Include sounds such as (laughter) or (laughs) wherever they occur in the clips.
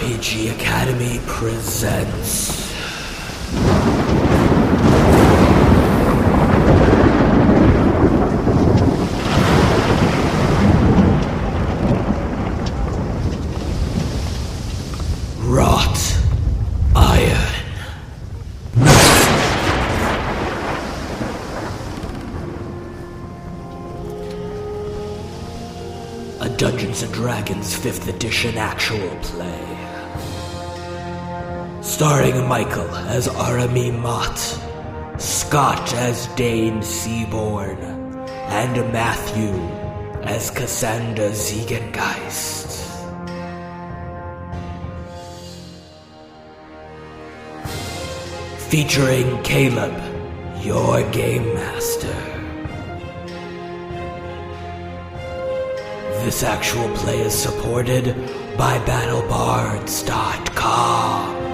RPG Academy presents. Wrought Iron. A Dungeons and Dragons 5th edition actual play. Starring Michael as Aramie Mott, Scott as Deign Seaborne, and Matthew as Cassander Ziegengeist. Featuring Caleb, your game master. This actual play is supported by BattleBards.com.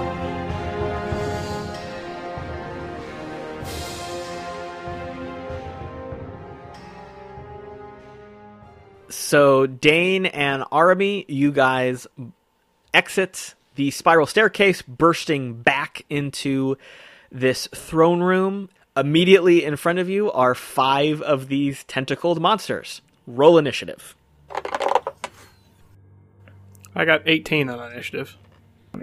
So Deign and Arami, you guys exit the spiral staircase, bursting back into this throne room. Immediately in front of you are five of these tentacled monsters. Roll initiative. I got 18 on initiative.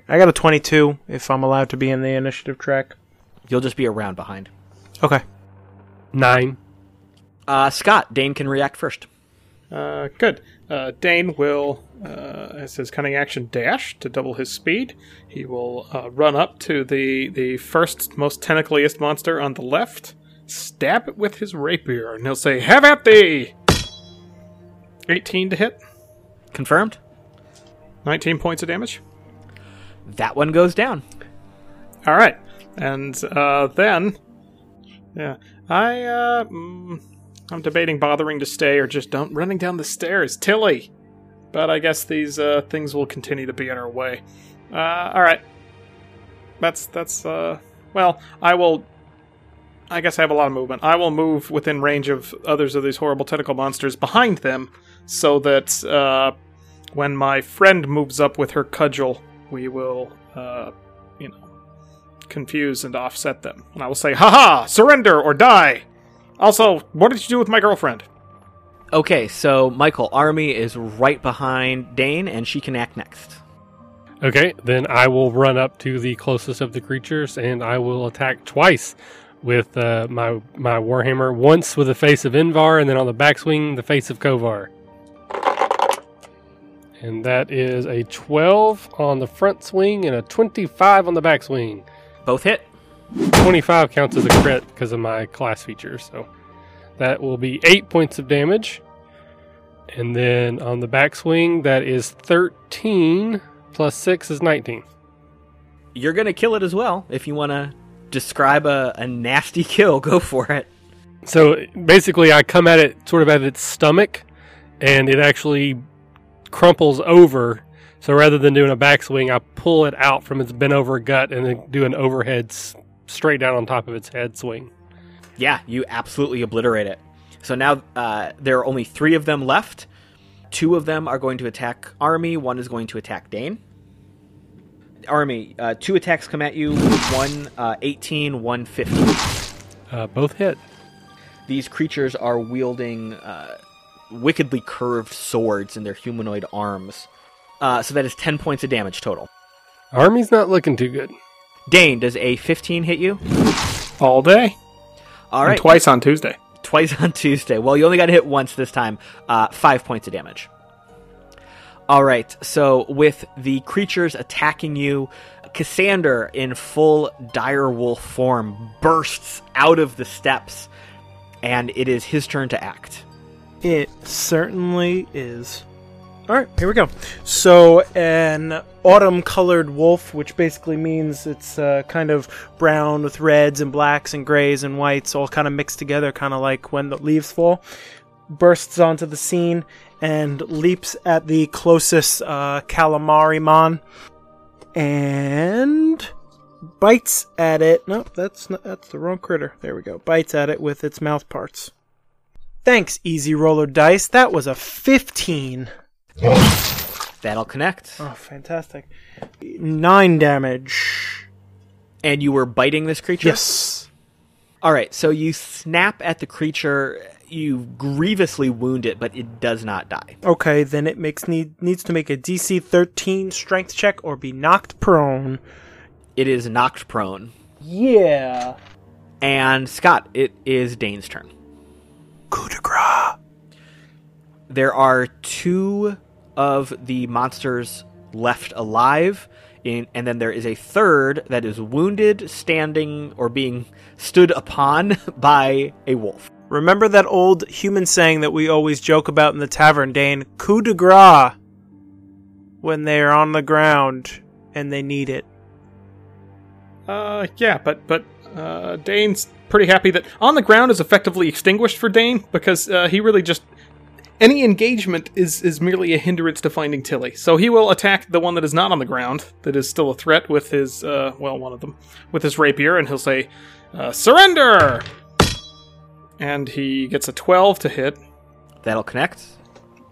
I got a 22 if I'm allowed to be in the initiative track. You'll just be a round behind. Okay. Nine. Uh, Scott, Deign can react first. Uh, good. Uh, Deign will, uh, as his cunning action, dash to double his speed. He will uh, run up to the the first most tentacliest monster on the left, stab it with his rapier, and he'll say, "Have at thee!" 18 to hit, Confirmed? 19 points of damage. That one goes down. All right, and uh, then, yeah, I uh, mm, I'm debating bothering to stay or just don't running down the stairs, Tilly. But I guess these uh, things will continue to be in our way. Uh, all right, that's that's uh, well, I will. I guess I have a lot of movement. I will move within range of others of these horrible tentacle monsters behind them, so that uh, when my friend moves up with her cudgel, we will, uh, you know, confuse and offset them. And I will say, haha, surrender or die! Also, what did you do with my girlfriend? Okay, so Michael, Army is right behind Deign, and she can act next. Okay, then I will run up to the closest of the creatures and I will attack twice with uh, my my warhammer. Once with the face of Invar, and then on the backswing, the face of Kovar. And that is a 12 on the front swing and a 25 on the backswing. Both hit. 25 counts as a crit because of my class feature, so that will be 8 points of damage. And then on the backswing, that is 13 plus 6 is 19. You're gonna kill it as well. If you want to describe a, a nasty (laughs) kill, go for it. So basically, I come at it sort of at its stomach, and it actually crumples over. So rather than doing a backswing, I pull it out from its bent over gut and then do an overhead straight down on top of its head swing. Yeah, you absolutely obliterate it. So now uh, there are only three of them left. Two of them are going to attack Army. One is going to attack Deign. Army, uh, two attacks come at you. One uh, 18, one 15. Uh, both hit. These creatures are wielding uh, wickedly curved swords in their humanoid arms. Uh, so that is 10 points of damage total. Army's not looking too good. Deign, does a 15 hit you? All day? All And twice on Tuesday. twice (laughs) on Tuesday. Well, you only got hit once this time. Uh, five points of damage. All right. So with the creatures attacking you, Cassander in full dire wolf form bursts out of the steps, and it is his turn to act. It certainly is. All right, here we go. So, an autumn colored wolf, which basically means it's uh, kind of brown with reds and blacks and grays and whites all kind of mixed together, kind of like when the leaves fall, bursts onto the scene and leaps at the closest uh, calamari mon and bites at it. No, that's not, that's the wrong critter. There we go. Bites at it with its mouth parts. Thanks, Easy Roller Dice. That was a 15. That'll connect. Oh, fantastic. Nine damage. And you were biting this creature? Yes. All right, so you snap at the creature, you grievously wound it, but it does not die. Okay, then it makes need needs to make a DC 13 strength check or be knocked prone. It is knocked prone. Yeah. And Scott, it is Deign's turn. Coup de grace. There are two of the monsters left alive, in, and then there is a third that is wounded, standing, or being stood upon (laughs) by a wolf. Remember that old human saying that we always joke about in the tavern, Deign? Coup de grace. When they're on the ground and they need it. Uh, yeah, but but uh, Deign's pretty happy that on the ground is effectively extinguished for Deign because uh, he really just any engagement is is merely a hindrance to finding Tilly. So he will attack the one that is not on the ground, that is still a threat with his uh, well, one of them with his rapier, and he'll say, uh, "Surrender!" And he gets a twelve to hit. That'll connect.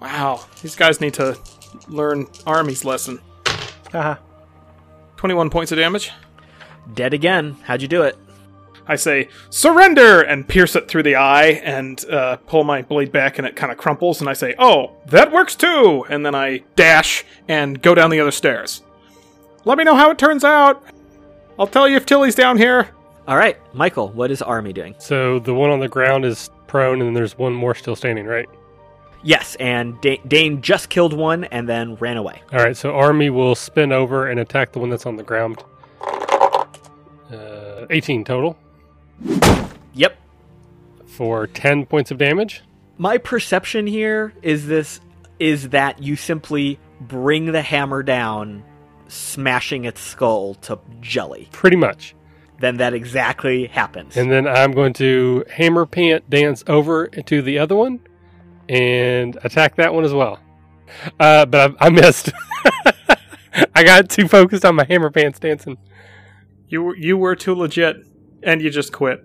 Wow, these guys need to learn Army's lesson. Haha. Twenty-one points of damage. Dead again. How'd you do it? I say, surrender! And pierce it through the eye and uh, pull my blade back, and it kind of crumples. And I say, oh, that works too! And then I dash and go down the other stairs. Let me know how it turns out. I'll tell you if Tilly's down here. All right, Michael, what is Army doing? So the one on the ground is prone, and then there's one more still standing, right? Yes, and Da- Deign just killed one and then ran away. All right, so Army will spin over and attack the one that's on the ground. Uh, 18 total Yep. for 10 points of damage. My perception here is this is that you simply bring the hammer down, smashing its skull to jelly. Pretty much. Then that exactly happens. And then I'm going to hammer pant dance over to the other one and attack that one as well. Uh, but I, I missed. (laughs) I got too focused on my hammer pants dancing. You were, you were too legit, and you just quit.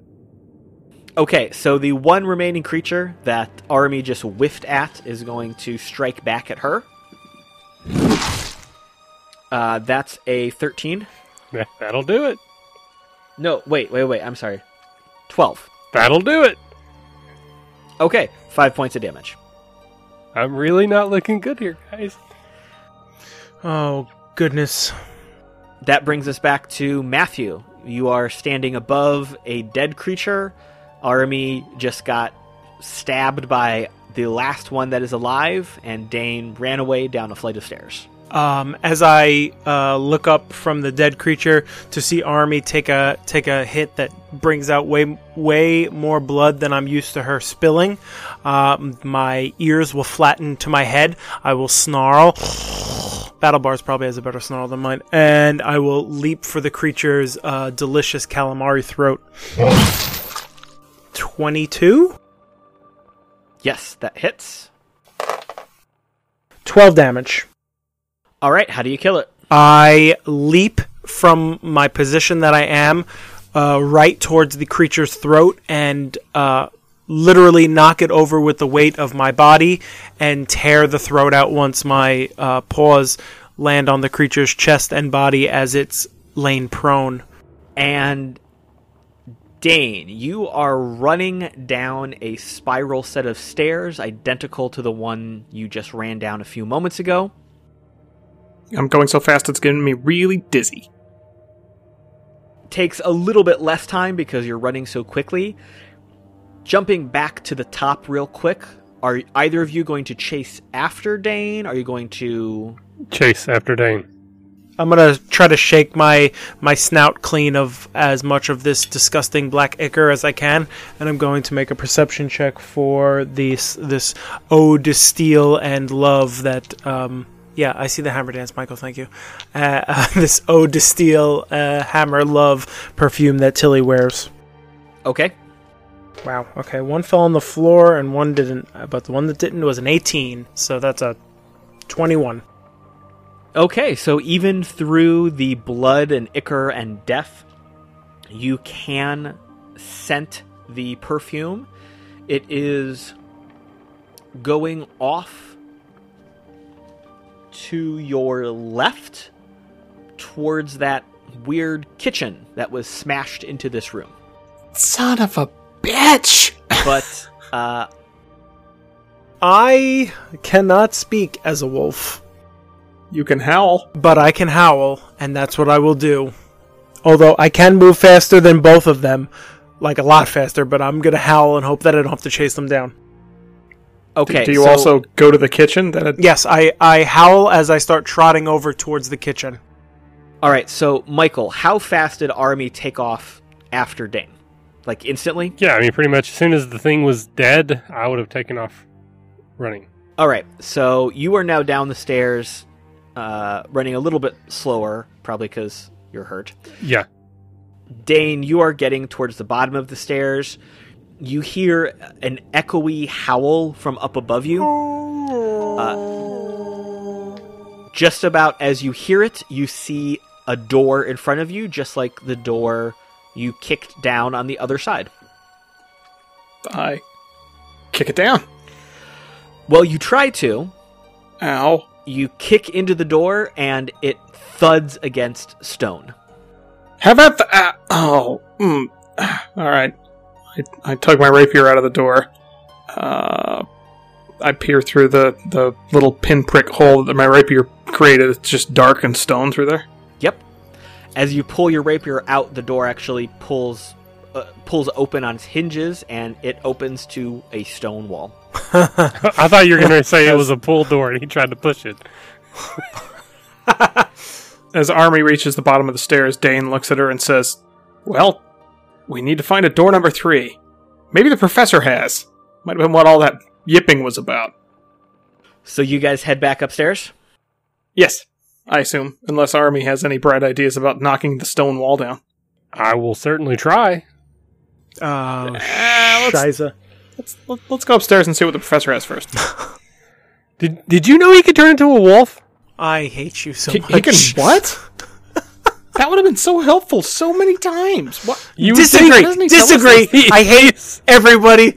Okay, so the one remaining creature that Army just whiffed at is going to strike back at her. Uh, that's a 13. That'll do it. No, wait, wait, wait. I'm sorry. 12. That'll do it. Okay, five points of damage. I'm really not looking good here, guys. Oh, goodness. That brings us back to Matthew. You are standing above a dead creature. Army just got stabbed by the last one that is alive, and Deign ran away down a flight of stairs. Um, as I uh, look up from the dead creature to see Army take a take a hit that brings out way way more blood than I'm used to her spilling, um, my ears will flatten to my head. I will snarl. BattleBards probably has a better snarl than mine, and I will leap for the creature's uh, delicious calamari throat. Twenty-two. Yes, that hits. 12 damage. All right, how do you kill it? I leap from my position that I am uh, right towards the creature's throat and uh, literally knock it over with the weight of my body and tear the throat out once my uh, paws land on the creature's chest and body as it's lain prone. And Deign, you are running down a spiral set of stairs identical to the one you just ran down a few moments ago. I'm going so fast it's getting me really dizzy. takes a little bit less time because you're running so quickly. Jumping back to the top real quick, are either of you going to chase after Deign? Are you going to Chase after Deign. I'm gonna try to shake my my snout clean of as much of this disgusting black ichor as I can, and I'm going to make a perception check for this this ode to steel and love that. Um, yeah, I see the hammer dance, Michael. Thank you. Uh, uh, (laughs) this ode to steel, uh, hammer love perfume that Tilly wears. Okay. Wow. Okay, one fell on the floor and one didn't, but the one that didn't was an 18, so that's a 21. Okay, so even through the blood and ichor and death, you can scent the perfume. It is going off to your left towards that weird kitchen that was smashed into this room. Son of a bitch! But uh, I cannot speak as a wolf, You can howl. but I can howl, and that's what I will do. Although I can move faster than both of them, like a lot faster, but I'm gonna howl and hope that I don't have to chase them down. okay, Do you so- also go to the kitchen? Then it, Yes, I, I howl as I start trotting over towards the kitchen. All right, so Michael, how fast did Army take off after Deign? Like instantly? Yeah, I mean, pretty much as soon as the thing was dead, I would have taken off running. All right, so you are now down the stairs, uh, running a little bit slower, probably because you're hurt. Yeah. Deign, you are getting towards the bottom of the stairs. You hear an echoey howl from up above you. Uh, just about as you hear it, you see a door in front of you, just like the door you kicked down on the other side. I kick it down. Well, you try to. Ow. You kick into the door, and it thuds against stone. How about the. Uh, oh. Mm. (sighs) All right. I, I tug my rapier out of the door. Uh, I peer through the, the little pinprick hole that my rapier created. It's just dark and stone through there. Yep. As you pull your rapier out, the door actually pulls uh, pulls open on its hinges, and it opens to a stone wall. (laughs) I thought you were going to say it was a pull door and he tried to push it. As Army reaches the bottom of the stairs, Deign looks at her and says, Well, we need to find a door number three. Maybe the professor has. Might have been what all that yipping was about. So you guys head back upstairs. Yes, I assume, unless Army has any bright ideas about knocking the stone wall down. I will certainly try. Oh, let's- shiza. Let's let- let's go upstairs and see what the professor has first. (laughs) Did Did you know he could turn into a wolf? I hate you so he, much. he can (laughs) what? that would have been so helpful so many times. What? You Disagree. think- he Disagree. I hate everybody.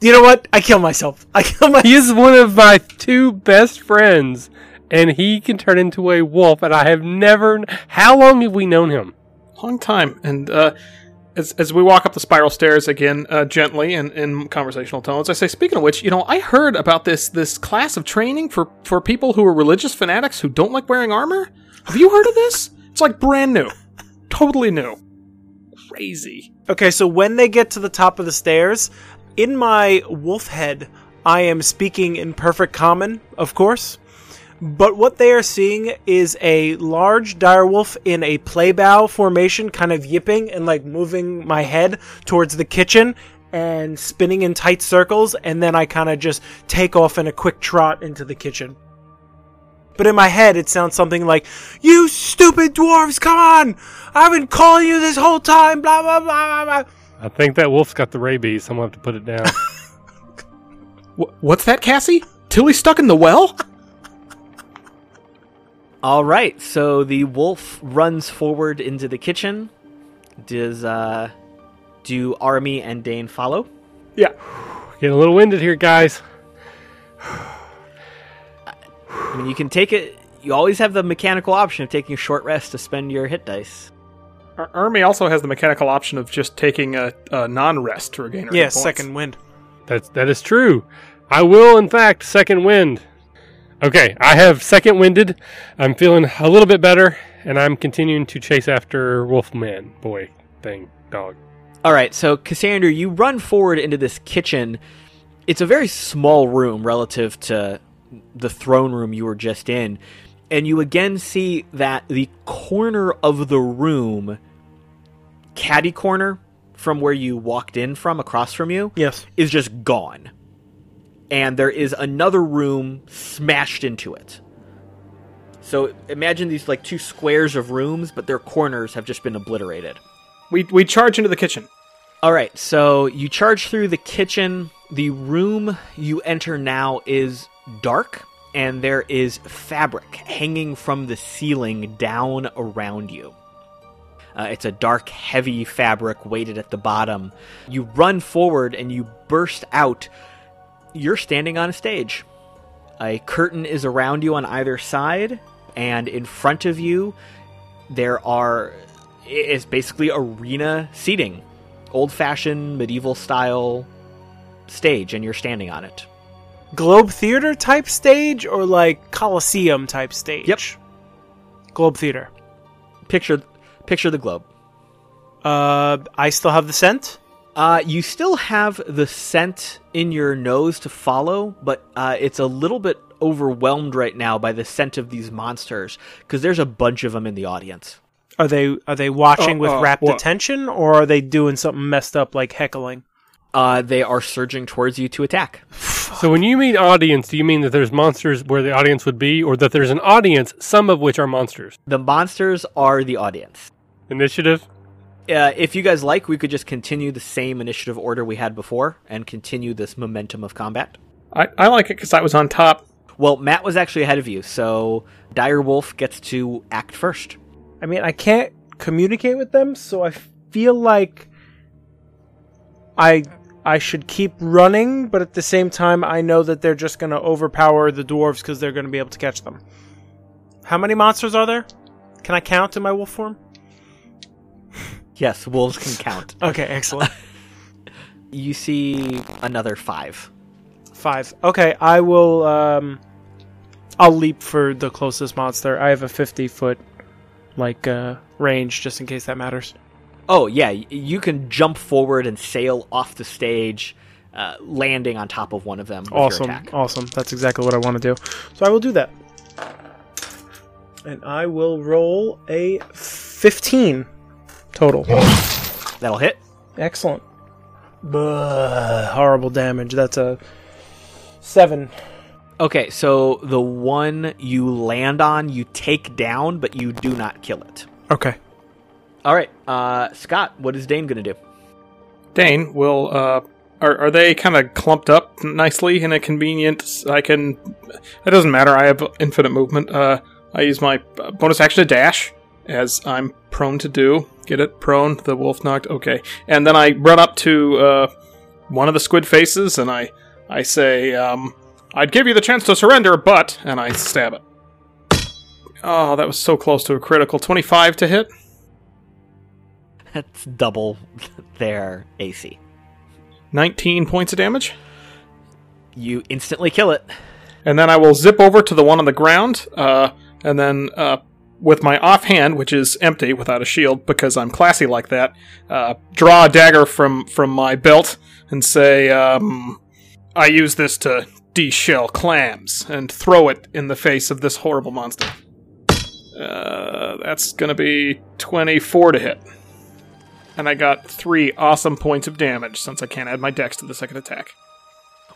You know what? I kill myself. I kill my. He is one of my two best friends, and he can turn into a wolf. And I have never. How long have we known him? Long time. And uh, as as we walk up the spiral stairs again, uh, gently and in conversational tones, I say, "Speaking of which, you know, I heard about this this class of training for for people who are religious fanatics who don't like wearing armor. Have you heard of this? It's like brand new, totally new, crazy." Okay, so when they get to the top of the stairs, in my wolf head, I am speaking in perfect common, of course. But what they are seeing is a large direwolf in a playbow formation, kind of yipping and like moving my head towards the kitchen and spinning in tight circles, and then I kind of just take off in a quick trot into the kitchen. But in my head, it sounds something like, You stupid dwarves, come on! I've been calling you this whole time, blah, blah, blah, blah, blah. I think that wolf's got the rabies. I'm gonna have to put it down. (laughs) Wh- what's that, Cassie? Tilly stuck in the well? All right, so the wolf runs forward into the kitchen. Does uh, do Army and Deign follow? Yeah. Getting a little winded here, guys. I mean, you can take it. You always have the mechanical option of taking a short rest to spend your hit dice. Ar- Army also has the mechanical option of just taking a, a non-rest to regain her Yeah, second wind. That's that is true. I will, in fact, second wind. Okay, I have second winded. I'm feeling a little bit better, and I'm continuing to chase after Wolfman boy thing dog. All right, so Cassander, you run forward into this kitchen. It's a very small room relative to the throne room you were just in, and you again see that the corner of the room, caddy corner from where you walked in from across from you, Yes. is just gone. And there is another room smashed into it. So imagine these like two squares of rooms, but their corners have just been obliterated. We we charge into the kitchen. All right, so you charge through the kitchen. The room you enter now is dark, and there is fabric hanging from the ceiling down around you. Uh, it's a dark, heavy fabric weighted at the bottom. You run forward and you burst out. You're standing on a stage. A curtain is around you on either side, and in front of you, there are. It's basically arena seating. Old fashioned, medieval style stage, and you're standing on it. Globe Theater type stage or like Coliseum type stage? Yep. Globe Theater. Picture, picture the globe. Uh, I still have the scent. Uh, you still have the scent in your nose to follow, but uh, it's a little bit overwhelmed right now by the scent of these monsters because there's a bunch of them in the audience. Are they are they watching Oh, with uh, rapt what? attention or are they doing something messed up like heckling? Uh, they are surging towards you to attack. So when you mean audience, do you mean that there's monsters where the audience would be, or that there's an audience, some of which are monsters? The monsters are the audience. Initiative. Uh, if you guys like, we could just continue the same initiative order we had before and continue this momentum of combat. I, I like it because I was on top. Well, Matt was actually ahead of you, so Dire Wolf gets to act first. I mean, I can't communicate with them, so I feel like I I should keep running, but at the same time, I know that they're just going to overpower the dwarves because they're going to be able to catch them. How many monsters are there? Can I count in my wolf form? Yes, wolves can count. (laughs) Okay, excellent. (laughs) You see another five. Five. Okay, I will. Um, I'll leap for the closest monster. I have a fifty foot like uh, range, just in case that matters. Oh yeah, you can jump forward and sail off the stage, uh, landing on top of one of them. Awesome, awesome. That's exactly what I want to do. So I will do that, and I will roll a fifteen total. That'll hit. Excellent. Buh, horrible damage. That's a seven. Okay, so the one you land on, you take down, but you do not kill it. Okay. All right, uh, Scott, what is Deign going to do? Deign will. Uh, are are they kind of clumped up nicely in a convenient? I can. It doesn't matter. I have infinite movement. Uh, I use my bonus action to dash, as I'm prone to do. Get it? Prone. The wolf knocked. Okay, and then I run up to uh, one of the squid faces, and I I say, um, "I'd give you the chance to surrender, but," and I stab it. Oh, that was so close to a critical. Twenty-five to hit. That's double their AC. 19 points of damage. You instantly kill it. And then I will zip over to the one on the ground, uh, and then uh, with my offhand, which is empty without a shield because I'm classy like that, uh, draw a dagger from from my belt and say, um, "I use this to de-shell clams," and throw it in the face of this horrible monster. Uh, that's gonna be 24 to hit. And I got three awesome points of damage since I can't add my dex to the second attack.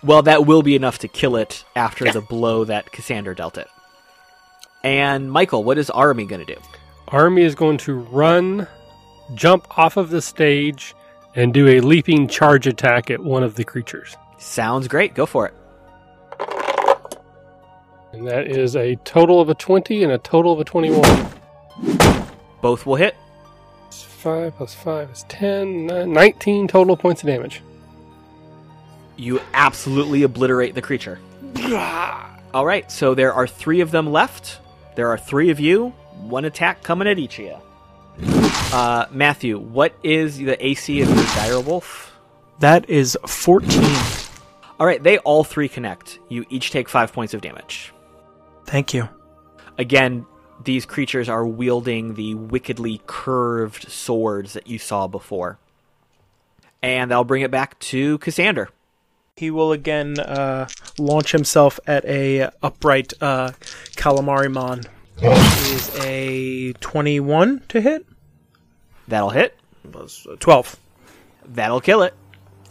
Well, that will be enough to kill it after the blow that Cassander dealt it. And Michael, what is Army going to do? Army is going to run, jump off of the stage, and do a leaping charge attack at one of the creatures. Sounds great. Go for it. And that is a total of a 20 and a total of a 21. Both will hit. 5 plus 5 is 10, nine- 19 total points of damage. You absolutely obliterate the creature. All right, so there are three of them left. There are three of you. One attack coming at each of you. Uh, Matthew, what is the AC of your dire wolf? That is fourteen. All right, they all three connect. You each take five points of damage. Thank you. Again, these creatures are wielding the wickedly curved swords that you saw before. And that'll bring it back to Cassander. He will again uh, launch himself at a upright uh, calamari mon. Is a twenty-one to hit. That'll hit. Twelve. That'll kill it.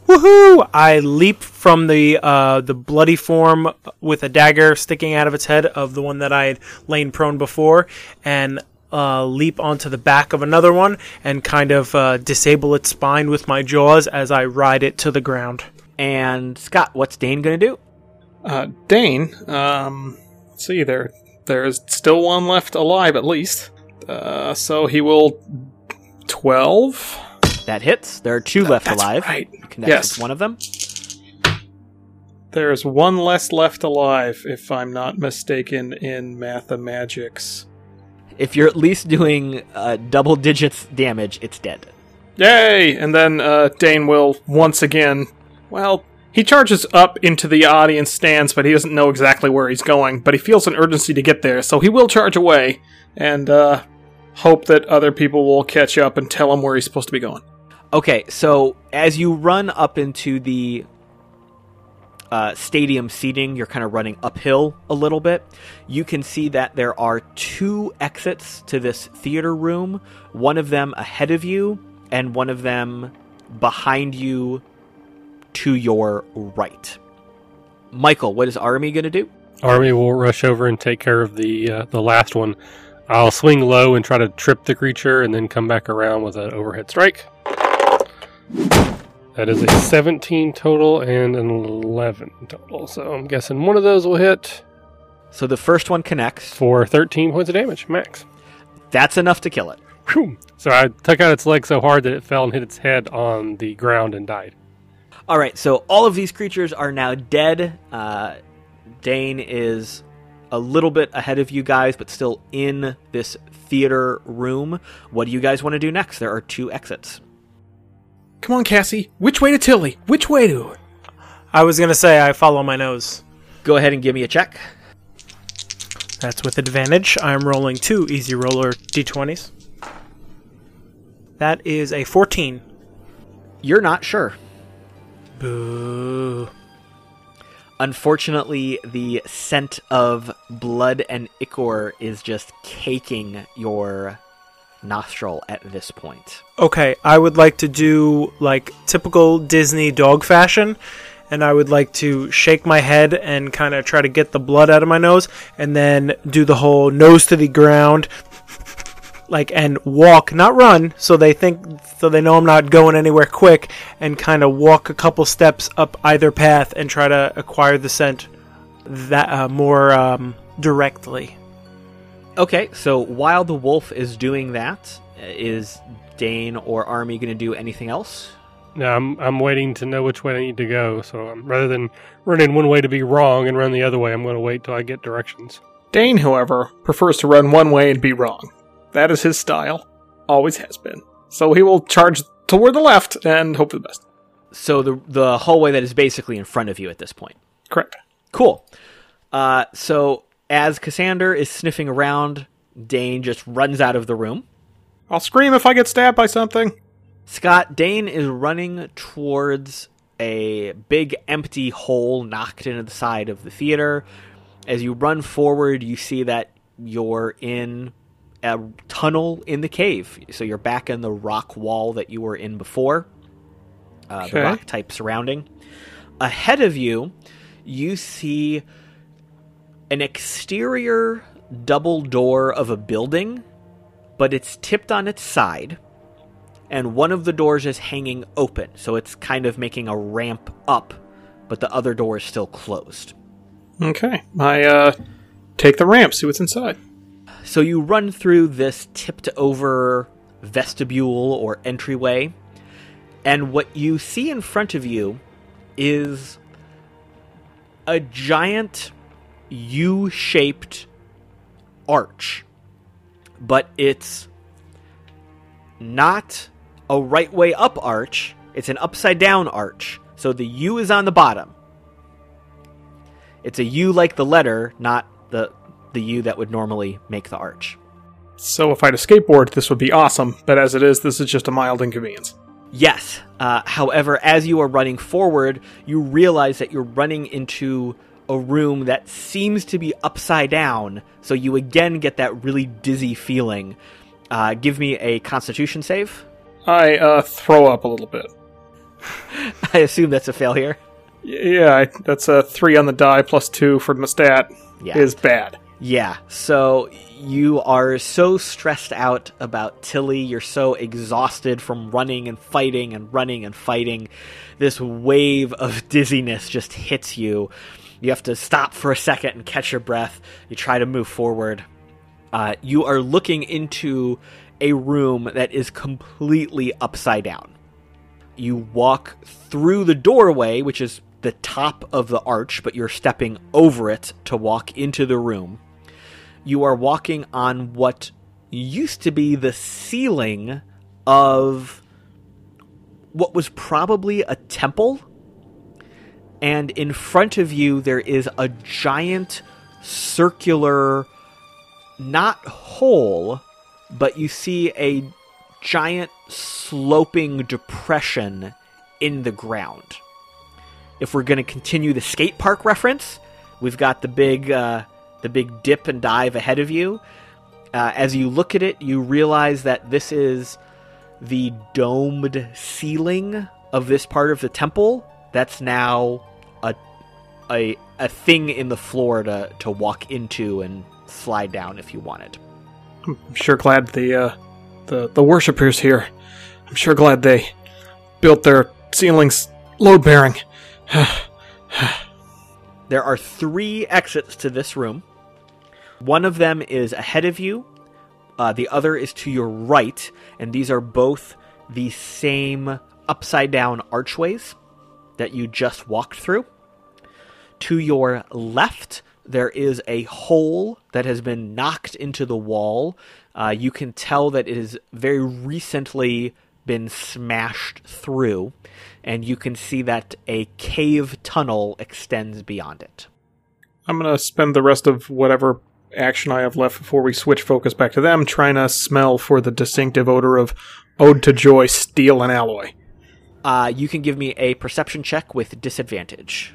Woohoo! I leap from the uh, the bloody form with a dagger sticking out of its head of the one that I had lain prone before, and uh, leap onto the back of another one and kind of uh, disable its spine with my jaws as I ride it to the ground. And Scott, what's Deign going to do? Uh, Deign, um, let's see, there, there's still one left alive at least. Uh, so he will. 12? That hits. There are two left That's alive. right. Yes. with one of them. There's one less left alive, if I'm not mistaken, in Mathemagics. If you're at least doing uh, double digits damage, it's dead. Yay! And then uh, Deign will once again. Well, he charges up into the audience stands, but he doesn't know exactly where he's going. But he feels an urgency to get there, so he will charge away and uh, hope that other people will catch up and tell him where he's supposed to be going. Okay, so as you run up into the uh, stadium seating, you're kind of running uphill a little bit. You can see that there are two exits to this theater room, one of them ahead of you, and one of them behind you to your right. Michael, what is Army going to do? Army will rush over and take care of the uh, the last one. I'll swing low and try to trip the creature, and then come back around with an overhead strike. That is a 17 total and an 11 total. So I'm guessing one of those will hit So the first one connects. for 13 points of damage max. That's enough to kill it. Whew. So I took out its leg so hard that it fell and hit its head on the ground and died. All right, so all of these creatures are now dead. Uh, Deign is a little bit ahead of you guys, but still in this theater room. What do you guys want to do next? There are two exits. Come on, Cassie. Which way to Tilly? Which way to? I was gonna say I follow my nose. Go ahead and give me a check. That's with advantage. I'm rolling two easy roller d20s. That is a 14. You're not sure. Boo. Unfortunately, the scent of blood and ichor is just caking your nostril at this point. Okay, I would like to do like typical Disney dog fashion, and I would like to shake my head and kind of try to get the blood out of my nose, and then do the whole nose to the ground, like and walk, not run, so they think, so they know I'm not going anywhere quick, and kind of walk a couple steps up either path and try to acquire the scent that uh, more um, directly. Okay, so while the wolf is doing that, is Deign or Army going to do anything else? No, I'm I'm waiting to know which way I need to go. So um, rather than running one way to be wrong and run the other way, I'm going to wait till I get directions. Deign, however, prefers to run one way and be wrong. That is his style. Always has been. So he will charge toward the left and hope for the best. So the the hallway that is basically in front of you at this point. Correct. Cool. Uh, so as Cassander is sniffing around, Deign just runs out of the room. I'll scream if I get stabbed by something. Scott, Deign is running towards a big empty hole knocked into the side of the theater. As you run forward, you see that you're in a tunnel in the cave. So you're back in the rock wall that you were in before, uh, the rock type surrounding. Ahead of you, you see an exterior double door of a building, but it's tipped on its side and one of the doors is hanging open, so it's kind of making a ramp up, but the other door is still closed. Okay. I uh take the ramp, see what's inside. So you run through this tipped over vestibule or entryway, and what you see in front of you is a giant U shaped arch, but it's not a right way up arch, it's an upside down arch. So the U is on the bottom. It's a U like the letter, not the the U that would normally make the arch. So if I had a skateboard, this would be awesome, but as it is, this is just a mild inconvenience. Yes. Uh, however, as you are running forward, you realize that you're running into a room that seems to be upside down. So you again get that really dizzy feeling. Uh, give me a Constitution save. I uh throw up a little bit. (laughs) I assume that's a failure. Yeah, I, that's a three on the die plus two for my stat Yeah. is bad. Yeah, so you are so stressed out about Tilly, you're so exhausted from running and fighting and running and fighting. This wave of (laughs) dizziness just hits you. You have to stop for a second and catch your breath. You try to move forward. Uh, you are looking into a room that is completely upside down. You walk through the doorway, which is the top of the arch, but you're stepping over it to walk into the room. You are walking on what used to be the ceiling of what was probably a temple. And in front of you, there is a giant circular, not hole, but you see a giant sloping depression in the ground. If we're going to continue the skate park reference, we've got the big, uh, the big dip and dive ahead of you. Uh, as you look at it, you realize that this is the domed ceiling of this part of the temple. That's now a a a thing in the floor to to walk into and slide down if you wanted. I'm sure glad the uh, the the worshippers here. I'm sure glad they built their ceilings load bearing. (sighs) (sighs) (sighs) There are three exits to this room. One of them is ahead of you, uh, the other is to your right, and these are both the same upside down archways that you just walked through. To your left, there is a hole that has been knocked into the wall. Uh, you can tell that it is very recently been smashed through, and you can see that a cave tunnel extends beyond it. I'm gonna spend the rest of whatever action I have left before we switch focus back to them, trying to smell for the distinctive odor of Ode to Joy, Steel, and Alloy. Uh, you can give me a perception check with disadvantage.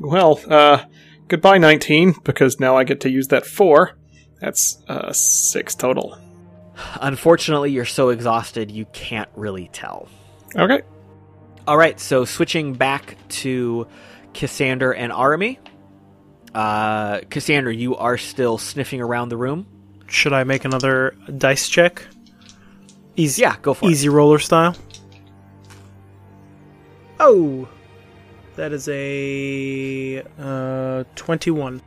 Well, uh, goodbye 19, because now I get to use that 4. That's, uh, 6 total. Unfortunately, you're so exhausted you can't really tell. Okay. All right, so switching back to Cassander and Army. Uh, Cassander, you are still sniffing around the room. Should I make another dice check? Easy, Yeah, go for it. easy roller style. Oh, that is a uh, twenty-one.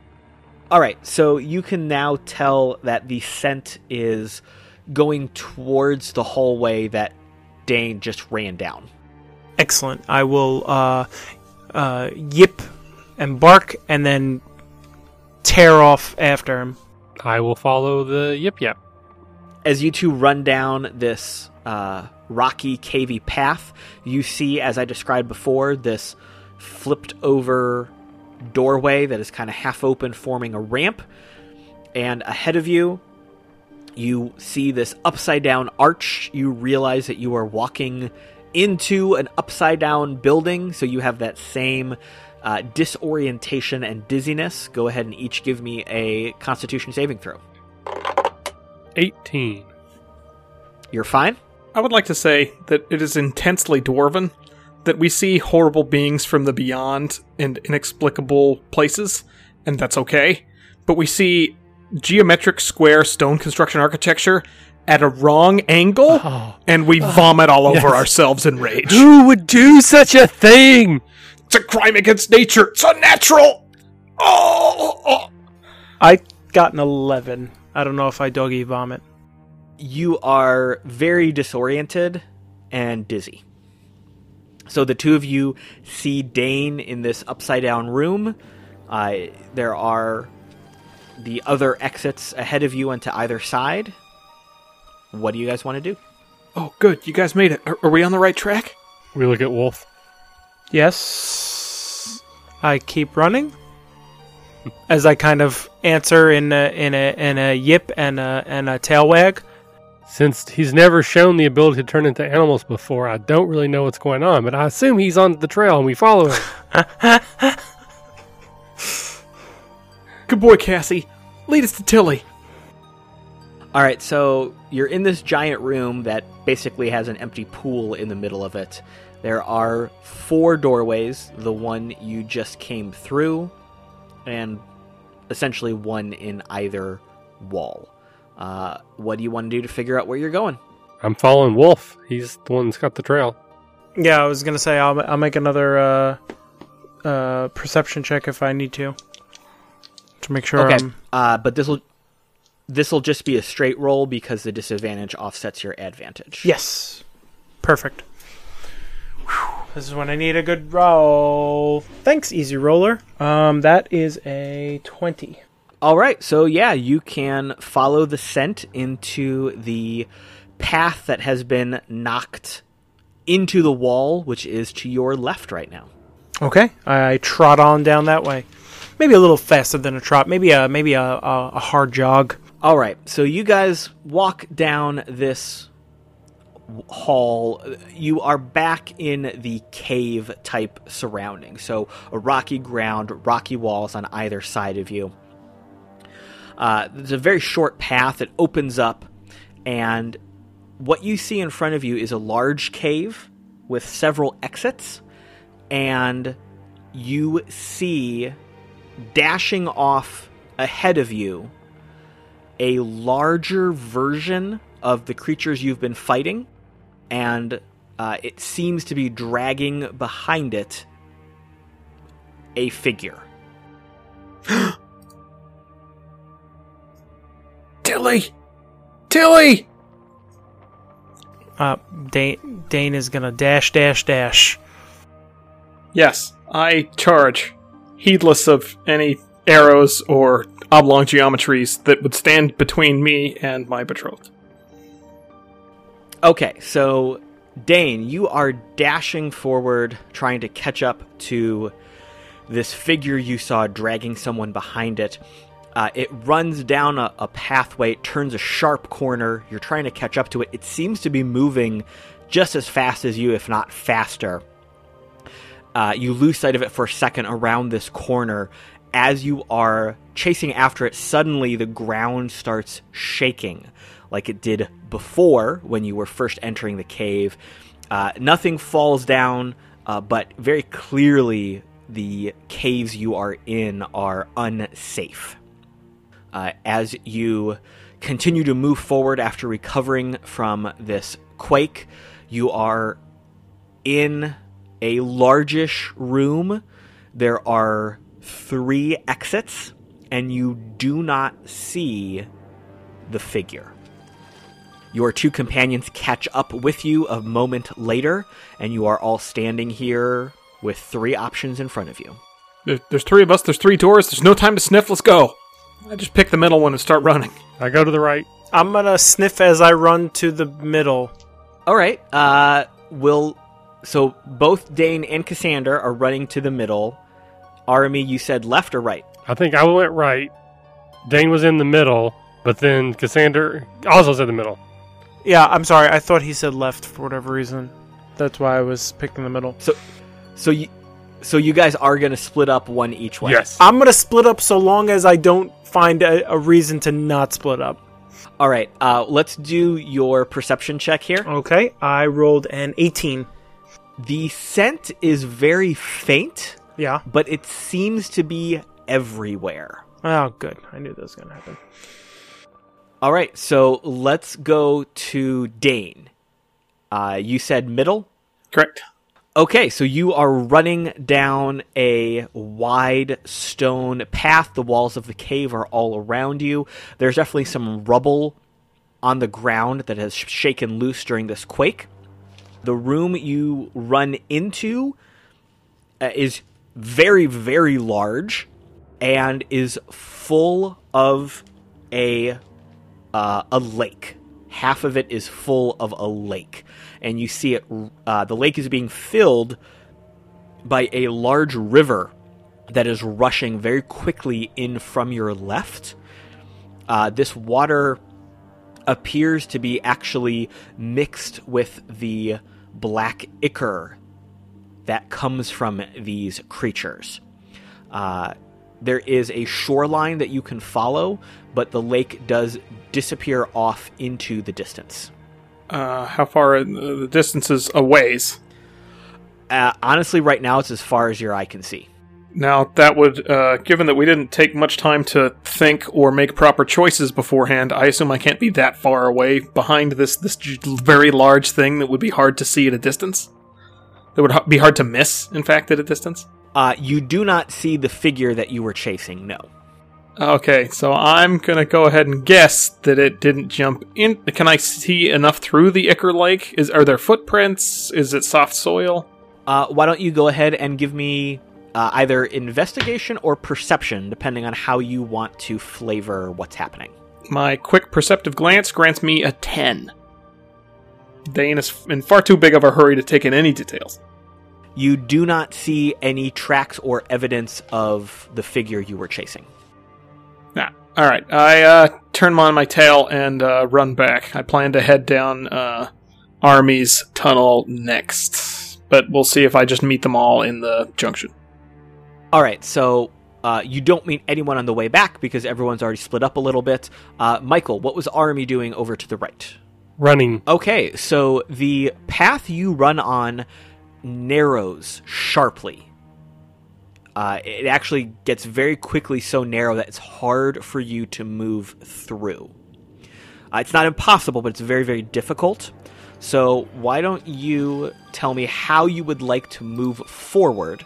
All right, so you can now tell that the scent is going towards the hallway that Deign just ran down. Excellent. I will uh, uh, yip and bark, and then tear off after him. I will follow the yip yip. as you two run down this uh, rocky, cavey path, you see, as I described before, this flipped over doorway that is kind of half open, forming a ramp. And ahead of you, you see this upside down arch. You realize that you are walking into an upside down building, so you have that same uh, disorientation and dizziness. Go ahead and each give me a constitution saving throw. 18. You're fine? I would like to say that it is intensely dwarven, that we see horrible beings from the beyond and inexplicable places, and that's okay. But we see geometric square stone construction architecture at a wrong angle, and we vomit all over ourselves in rage. Who would do such a thing? It's a crime against nature. It's unnatural. Oh, oh. I got an eleven. I don't know if I doggy vomit. you are very disoriented and dizzy. So the two of you see Deign in this upside down room. Uh, there are the other exits ahead of you and to either side. What do you guys want to do? oh, good. You guys made it. Are, are we on the right track? We look at Wolf. Yes, I keep running. (laughs) As I kind of answer in a, in a in a yip and a and a tail wag. Since he's never shown the ability to turn into animals before, I don't really know what's going on, but I assume he's on the trail and we follow him. (laughs) Good boy, Cassie. Lead us to Tilly. All right, so you're in this giant room that basically has an empty pool in the middle of it. There are four doorways, the one you just came through, and essentially one in either wall. Uh, what do you want to do to figure out where you're going? I'm following Wolf. He's the one that's got the trail. Yeah, I was gonna say I'll I'll make another uh, uh, perception check if I need to to make sure. Okay, I'm, uh, but this will this will just be a straight roll because the disadvantage offsets your advantage. yes, perfect. This is when I need a good roll. Thanks, easy roller. Um, that is a twenty. All right, so yeah, you can follow the scent into the path that has been knocked into the wall, which is to your left right now. Okay, I trot on down that way. Maybe a little faster than a trot. Maybe a maybe a, a, a hard jog. All right, so you guys walk down this hall. You are back in the cave type surrounding. So a rocky ground, rocky walls on either side of you. Uh, there's a very short path that opens up, and what you see in front of you is a large cave with several exits, and you see dashing off ahead of you a larger version of the creatures you've been fighting, and uh, it seems to be dragging behind it a figure. (gasps) Tilly! Tilly! Uh, Deign, Deign is gonna dash, dash, dash. Yes, I charge, heedless of any arrows or oblong geometries that would stand between me and my betrothed. Okay, so Deign, you are dashing forward, trying to catch up to this figure you saw dragging someone behind it. Uh, it runs down a, a pathway, it turns a sharp corner. You're trying to catch up to it. It seems to be moving just as fast as you, if not faster. Uh, you lose sight of it for a second around this corner. As you are chasing after it, suddenly the ground starts shaking like it did before when you were first entering the cave. Uh, nothing falls down, uh, but very clearly the caves you are in are unsafe. Uh, as you continue to move forward after recovering from this quake, you are in a largish room. There are three exits, and you do not see the figure. Your two companions catch up with you a moment later, and you are all standing here with three options in front of you. There's three of us, there's three doors, there's no time to sniff, let's go. I just pick the middle one and start running. I go to the right. I'm gonna sniff as I run to the middle. All right. Uh, will so both Deign and Cassander are running to the middle. Army, you said left or right? I think I went right. Deign was in the middle, but then Cassander also was in the middle. Yeah, I'm sorry. I thought he said left for whatever reason. That's why I was picking the middle. So you, so you guys are gonna split up one each way. Yes. I'm gonna split up so long as I don't find a, a reason to not split up. All right. Uh, let's do your perception check here. Okay, I rolled an 18. The scent is very faint, Yeah. but it seems to be everywhere. Oh, good. I knew that was gonna happen. All right. So let's go to Deign. Uh, you said middle. Correct. Okay, so you are running down a wide stone path. The walls of the cave are all around you. There's definitely some rubble on the ground that has shaken loose during this quake. The room you run into uh, is very, very large and is full of a uh, a lake. Half of it is full of a lake, and you see it. Uh, the lake is being filled by a large river that is rushing very quickly in from your left. Uh, this water appears to be actually mixed with the black ichor that comes from these creatures. Uh, there is a shoreline that you can follow, but the lake does disappear off into the distance. Uh, how far are the distance is a ways? Uh, honestly, right now it's as far as your eye can see. Now, that would, uh, given that we didn't take much time to think or make proper choices beforehand, I assume I can't be that far away behind this this very large thing that would be hard to see at a distance. That would be hard to miss, in fact, at a distance. Uh, you do not see the figure that you were chasing. No. Okay, so I'm gonna go ahead and guess that it didn't jump in. Can I see enough through the Ichor Lake? Is are there footprints? Is it soft soil? Uh, why don't you go ahead and give me uh, either investigation or perception, depending on how you want to flavor what's happening. My quick perceptive glance grants me a 10. Deign is in far too big of a hurry to take in any details. You do not see any tracks or evidence of the figure you were chasing. Nah. All right. I uh, turn on my tail and uh, run back. I plan to head down uh, Army's tunnel next, but we'll see if I just meet them all in the junction. All right, so uh, you don't meet anyone on the way back because everyone's already split up a little bit. Uh, Michael, what was Army doing over to the right? Running. Okay, so the path you run on narrows sharply. Uh, it actually gets very quickly so narrow that it's hard for you to move through. Uh, it's not impossible, but it's very, very difficult. So, why don't you tell me how you would like to move forward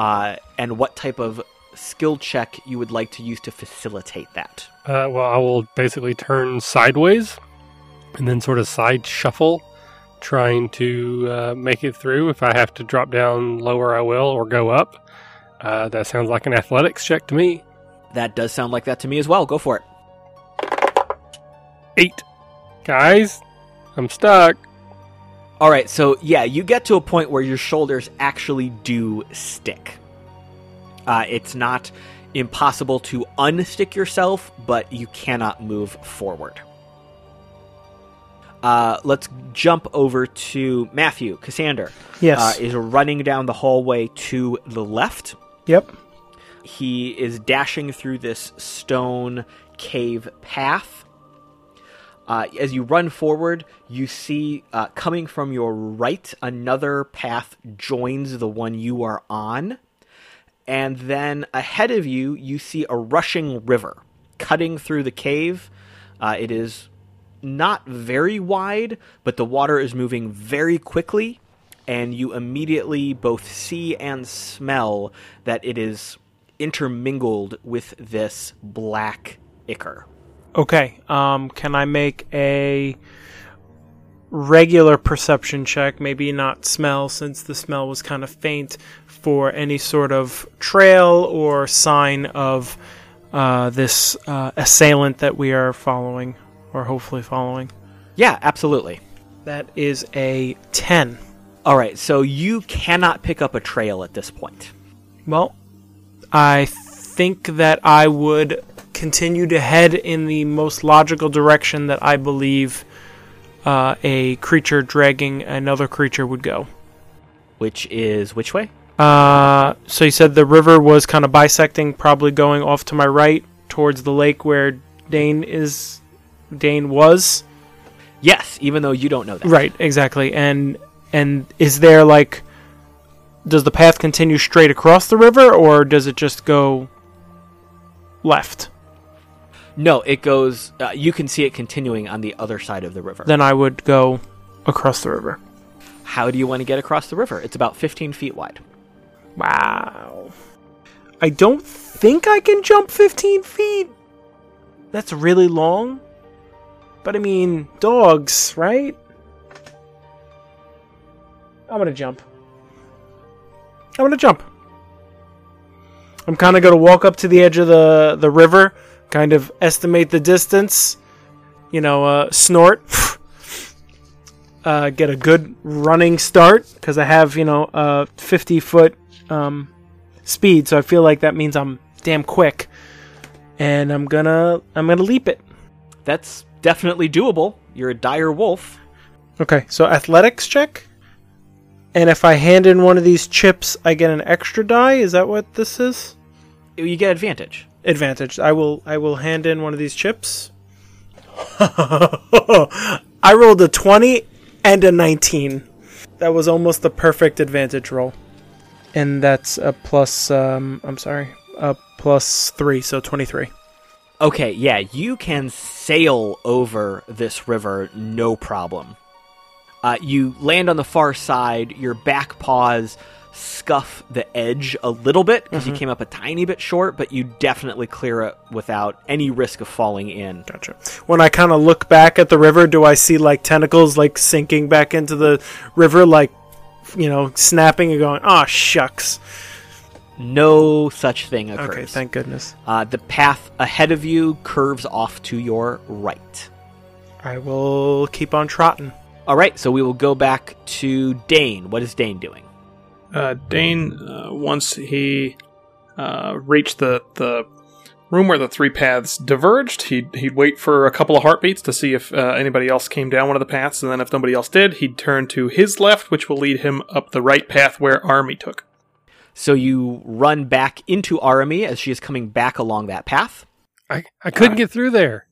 uh, and what type of skill check you would like to use to facilitate that? Uh, well, I will basically turn sideways and then sort of side shuffle, trying to uh, make it through. If I have to drop down lower, I will, or go up. Uh, that sounds like an athletics check to me. That does sound like that to me as well. Go for it. Eight. Guys, I'm stuck. All right, so yeah, you get to a point where your shoulders actually do stick. Uh, it's not impossible to unstick yourself, but you cannot move forward. Uh, let's jump over to Matthew. Cassander Yes. uh, is running down the hallway to the left. yep. He is dashing through this stone cave path. Uh, as you run forward, you see uh, coming from your right another path joins the one you are on. And then ahead of you, you see a rushing river cutting through the cave. Uh, it is not very wide, but the water is moving very quickly. And you immediately both see and smell that it is intermingled with this black ichor. Okay. Um, can I make a regular perception check? Maybe not smell, since the smell was kind of faint, for any sort of trail or sign of uh, this uh, assailant that we are following, or hopefully following. Yeah, absolutely. That is a 10. All right, so you cannot pick up a trail at this point. Well, I think that I would continue to head in the most logical direction that I believe uh, a creature dragging another creature would go. Which is which way? Uh, so you said the river was kind of bisecting, probably going off to my right towards the lake where Deign is. Deign was Yes, even though you don't know that. right, exactly. And and is there like, does the path continue straight across the river, or does it just go left? No, it goes. Uh, you can see it continuing on the other side of the river. Then I would go across the river. How do you want to get across the river? It's about 15 feet wide. Wow. I don't think I can jump 15 feet. That's really long. But I mean, dogs, right? I'm gonna jump. I'm gonna jump. I'm kind of gonna walk up to the edge of the the river, kind of estimate the distance. You know, uh, snort. (laughs) uh, get a good running start because I have you know a 50 foot um, speed, so I feel like that means I'm damn quick, and I'm gonna I'm gonna leap it. That's definitely doable. You're a dire wolf. Okay, so athletics check, and if I hand in one of these chips, I get an extra die. Is that what this is? You get advantage. Advantage. I will I will hand in one of these chips. (laughs) I rolled a 20 and a 19. That was almost the perfect advantage roll. And that's a plus um I'm sorry. A plus 3, so 23. Okay, yeah, you can sail over this river no problem. Uh, you land on the far side, your back paws scuff the edge a little bit because you came up a tiny bit short, but you definitely clear it without any risk of falling in. Gotcha. When I kind of look back at the river, do I see like tentacles like sinking back into the river like you know, snapping and going, "Oh shucks." No such thing occurs. Okay, thank goodness. uh, the path ahead of you curves off to your right. I will keep on trotting. All right, so we will go back to Deign. What is Deign doing? Uh, Deign, uh, once he uh, reached the, the room where the three paths diverged, he'd, he'd wait for a couple of heartbeats to see if uh, anybody else came down one of the paths, and then if nobody else did, he'd turn to his left, which will lead him up the right path where Army took. So you run back into Arami as she is coming back along that path. I, I couldn't get through there.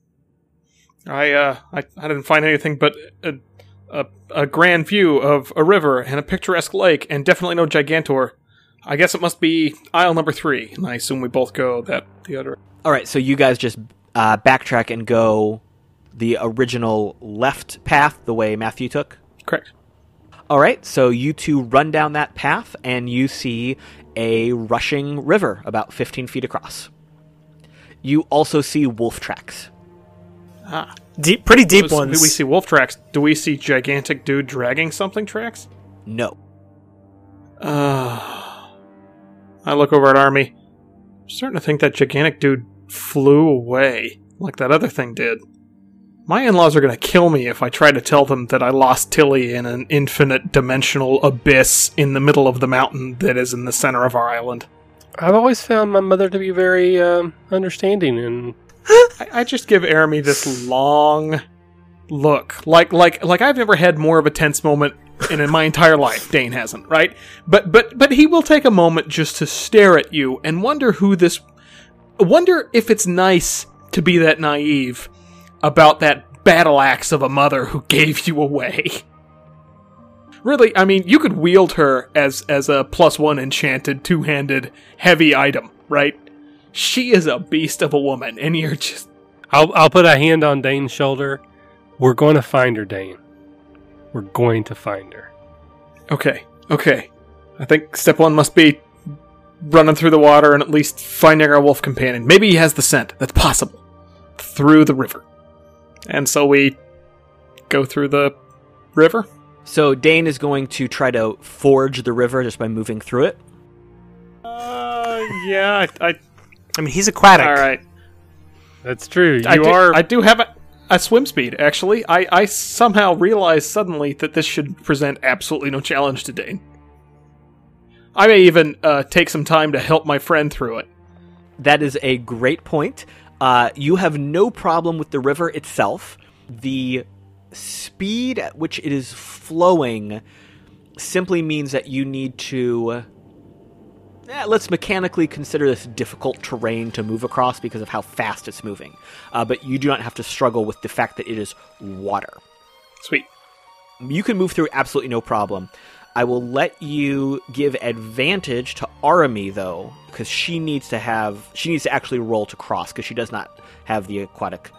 I, uh, I, I didn't find anything but a, a, grand view of a river and a picturesque lake, and definitely no Gigantor. I guess it must be aisle number three, and I assume we both go that the other. All right, so you guys just uh, backtrack and go the original left path, the way Matthew took. Correct. All right, so you two run down that path and you see a rushing river about 15 feet across. You also see wolf tracks. Ah, Deep, pretty deep do ones. we see wolf tracks? Do we see gigantic dude dragging something tracks? No. Uh, I look over at Army. I'm starting to think that gigantic dude flew away, like that other thing did. My in laws are going to kill me if I try to tell them that I lost Tilly in an infinite dimensional abyss in the middle of the mountain that is in the center of our island. I've always found my mother to be very um, understanding and (laughs) I, I just give Army this long look, like like like I've never had more of a tense moment in, my entire life. Deign hasn't, right? But but but he will take a moment just to stare at you and wonder who this. Wonder if it's nice to be that naive about that battle axe of a mother who gave you away. Really, I mean, you could wield her as as a plus one enchanted two handed heavy item, right? She is a beast of a woman, and you're just I'll I'll put a hand on Deign's shoulder. We're going to find her, Deign. We're going to find her. Okay, okay. I think step one must be running through the water and at least finding our wolf companion. Maybe he has the scent. That's possible. Through the river. And so we go through the river. So Deign is going to try to forge the river just by moving through it. Uh, yeah, I. I I mean, he's aquatic. all right. That's true. You I do, are. I do have a, a swim speed, actually. I, I somehow realized suddenly that this should present absolutely no challenge to Deign. I may even uh, take some time to help my friend through it. That is a great point. Uh, you have no problem with the river itself. The speed at which it is flowing simply means that you need to. Eh, let's mechanically consider this difficult terrain to move across because of how fast it's moving. Uh, but you do not have to struggle with the fact that it is water. Sweet. You can move through absolutely no problem. I will let you give advantage to Arami though, because she needs to have she needs to actually roll to cross because she does not have the aquatic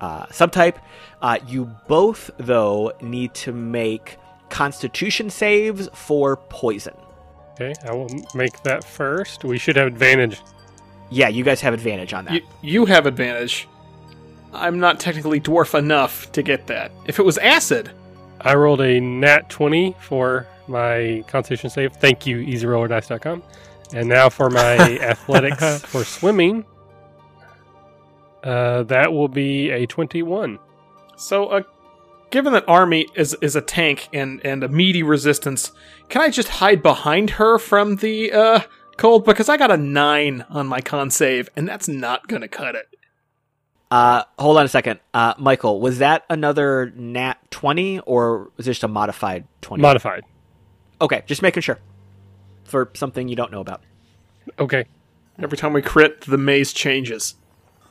uh, subtype. Uh, you both though need to make Constitution saves for poison. Okay, I will make that first. We should have advantage. Yeah, you guys have advantage on that. You, you have advantage. I'm not technically dwarf enough to get that. If it was acid, I rolled a nat 20 for my constitution save. Thank you, easyrollerdice.com. And now for my (laughs) athletics for swimming. Uh, that will be a 21. so uh, given that Army is is a tank and and a meaty resistance, can I just hide behind her from the uh cold? Because I got a nine on my con save, and that's not gonna cut it. Uh, hold on a second, uh, Michael. Was that another nat twenty or was it just a modified twenty? Modified. okay, just making sure for something you don't know about. Okay. Every time we crit, the maze changes.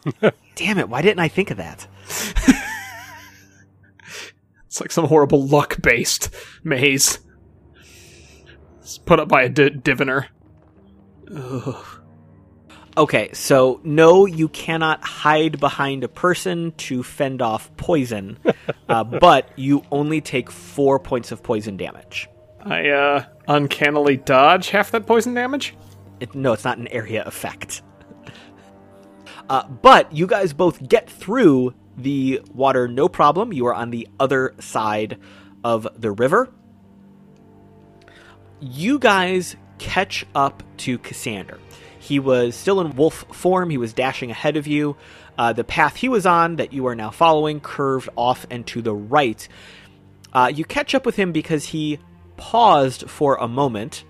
(laughs) Damn it! Why didn't I think of that? (laughs) It's like some horrible luck based maze. It's put up by a di- diviner. Okay, so no, you cannot hide behind a person to fend off poison, (laughs) uh, but you only take four points of poison damage. I uh uncannily dodge half that poison damage. It, no, it's not an area effect. Uh, but you guys both get through the water no problem. You are on the other side of the river. you guys catch up to Cassander. He was still in wolf form, he was dashing ahead of you. Uh, the path he was on, that you are now following, curved off and to the right. Uh, you catch up with him because he paused for a moment.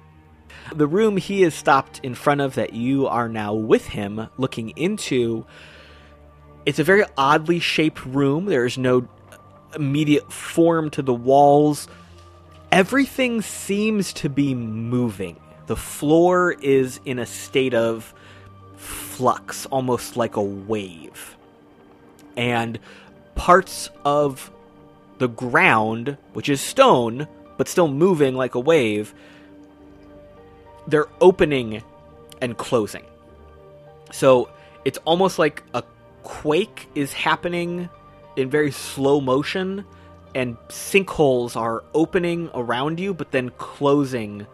The room he is stopped in front of, that you are now with him looking into, it's a very oddly shaped room. There is no immediate form to the walls. Everything seems to be moving. The floor is in a state of flux, almost like a wave. And parts of the ground, which is stone, but still moving like a wave, they're opening and closing. So it's almost like a quake is happening in very slow motion, and sinkholes are opening around you, but then closing.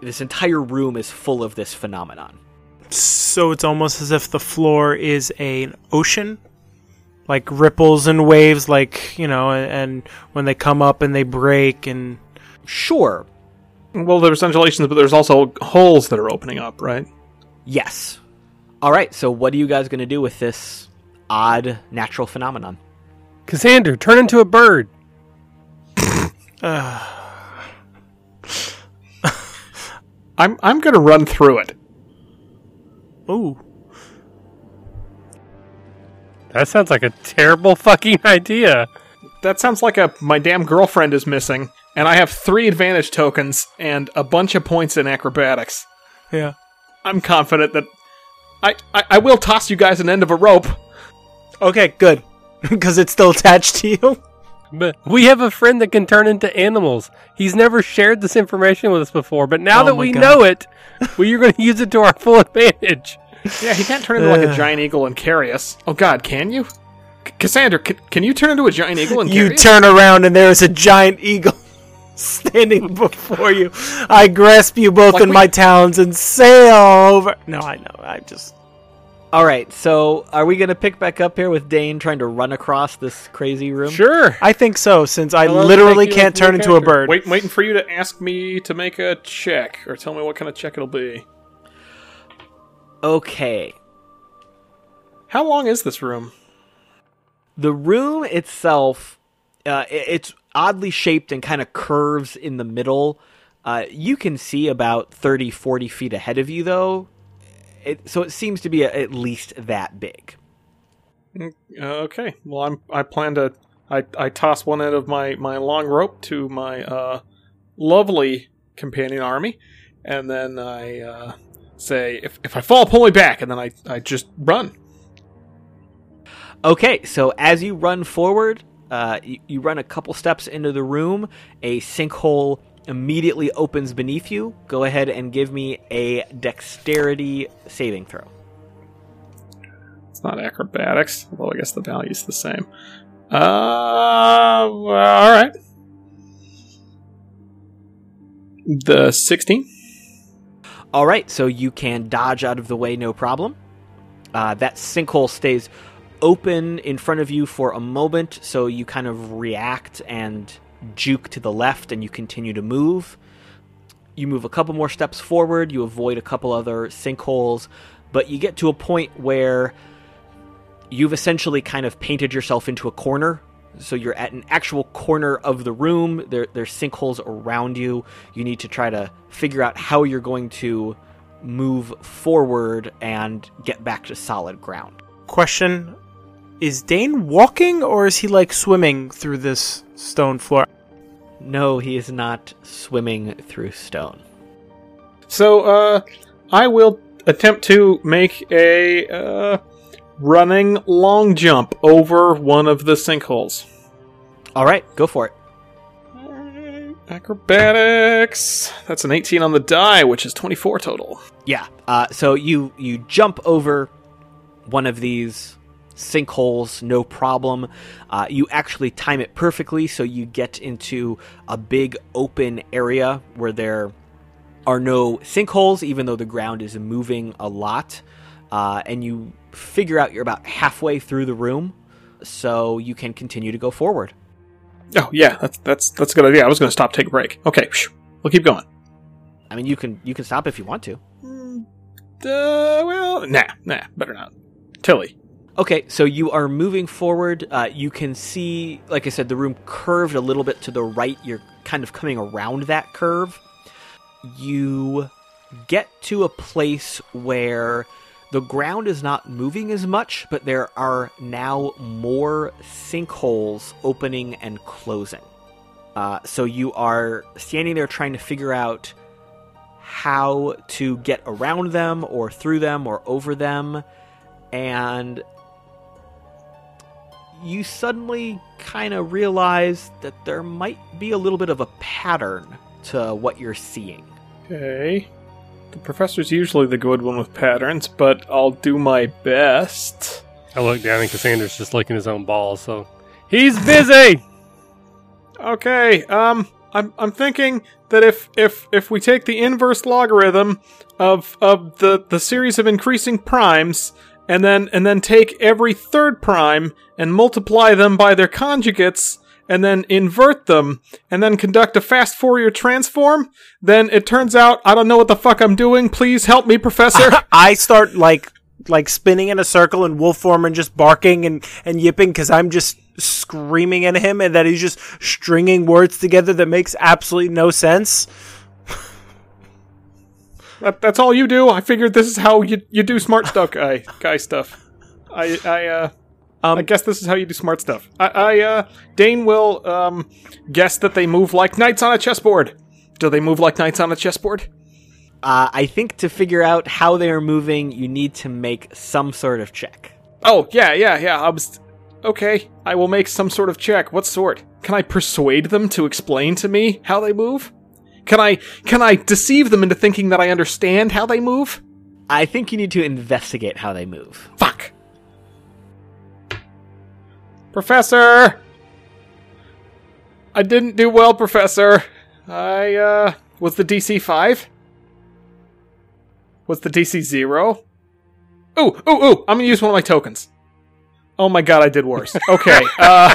This entire room is full of this phenomenon. So it's almost as if the floor is an ocean, like ripples and waves, like you know, and, and when they come up and they break, and Sure, Well, there's undulations, but there's also holes that are opening up, right? yes. All right, so what are you guys going to do with this odd natural phenomenon? Cassander, turn into a bird. (sighs) I'm I'm gonna run through it. ooh, That sounds like a terrible fucking idea. That sounds like a my damn girlfriend is missing, and I have three advantage tokens and a bunch of points in acrobatics. yeah. I'm confident that I, I, I will toss you guys an end of a rope. Okay, good, (laughs) because it's still attached to you. But we have a friend that can turn into animals. He's never shared this information with us before, but now Oh that my we God. know it, (laughs) well, you're going to use it to our full advantage. Yeah, he can't turn into like a giant eagle and carry us. Oh God, can you? C- Cassander, can, can you turn into a giant eagle and You us? turn around and there is a giant eagle standing before you. I grasp you both Like in we- my talons and sail over. No, I know. I just. All right, so are we going to pick back up here with Deign trying to run across this crazy room? Sure. I think so, since I Well, literally can't turn into a bird. Wait, waiting for you to ask me to make a check or tell me what kind of check it'll be. Okay. How long is this room? The room itself, uh, it's oddly shaped and kind of curves in the middle. Uh, you can see about 30, 40 feet ahead of you, though. It, so it seems to be a, at least that big. Uh, okay. Well, I'm. I plan to. I, I toss one end of my, my long rope to my uh, lovely companion army, and then I uh, say, if, if I fall, pull me back, and then I, I just run. Okay, so as you run forward, uh, you, you run a couple steps into the room. A sinkhole immediately opens beneath you. Go ahead and give me a dexterity saving throw. It's not acrobatics, although I guess the value's the same. Uh, all right. The 16? All right, so you can dodge out of the way, no problem. Uh, that sinkhole stays open in front of you for a moment, so you kind of react and juke to the left, and you continue to move. You move a couple more steps forward, you avoid a couple other sinkholes, but you get to a point where you've essentially kind of painted yourself into a corner. So you're at an actual corner of the room. There, there's sinkholes around you. You need to try to figure out how you're going to move forward and get back to solid ground. Question: Is Deign walking or is he like swimming through this stone floor? No, he is not swimming through stone. So, uh, I will attempt to make a, uh, running long jump over one of the sinkholes. All right, go for it. Acrobatics. That's an 18 on the die, which is 24 total. Yeah. Uh, so you you jump over one of these sinkholes, no problem. Uh, you actually time it perfectly, so you get into a big open area where there are no sinkholes, even though the ground is moving a lot. Uh, and you figure out you're about halfway through the room, so you can continue to go forward. Oh yeah, that's that's that's a good idea. I was going to stop, take a break. Okay, we'll keep going. I mean, you can you can stop if you want to. Uh, well, nah, nah, better not. Tilly. Okay, so you are moving forward. Uh, you can see, like I said, the room curved a little bit to the right. You're kind of coming around that curve. You get to a place where the ground is not moving as much, but there are now more sinkholes opening and closing. Uh, so you are standing there trying to figure out how to get around them or through them or over them. And you suddenly kind of realize that there might be a little bit of a pattern to what you're seeing. Okay. The professor's usually the good one with patterns, but I'll do my best. I look down and Cassander's just licking his own balls, so he's busy. Okay, um, I'm I'm thinking that if if if we take the inverse logarithm of of the the series of increasing primes and then and then take every third prime and multiply them by their conjugates and then invert them and then conduct a fast Fourier transform, then it turns out I don't know what the fuck I'm doing. Please help me, professor. (laughs) I start like like spinning in a circle and Wolf form and just barking and, and yipping because I'm just screaming at him and that he's just stringing words together that makes absolutely no sense. That, that's all you do. I figured this is how you you do smart stuff, guy guy stuff. I I uh. Um, I guess this is how you do smart stuff. I, I uh, Deign will um, guess that they move like knights on a chessboard. Do they move like knights on a chessboard? Uh, I think to figure out how they are moving, you need to make some sort of check. Oh yeah, yeah, yeah. I was okay. I will make some sort of check. What sort? Can I persuade them to explain to me how they move? Can I can I deceive them into thinking that I understand how they move? I think you need to investigate how they move. Fuck. Professor! I didn't do well, Professor. I, uh, was the DC 5? Was the DC 0? Ooh, ooh, ooh, I'm gonna use one of my tokens. Oh my god, I did worse. Okay, (laughs) uh.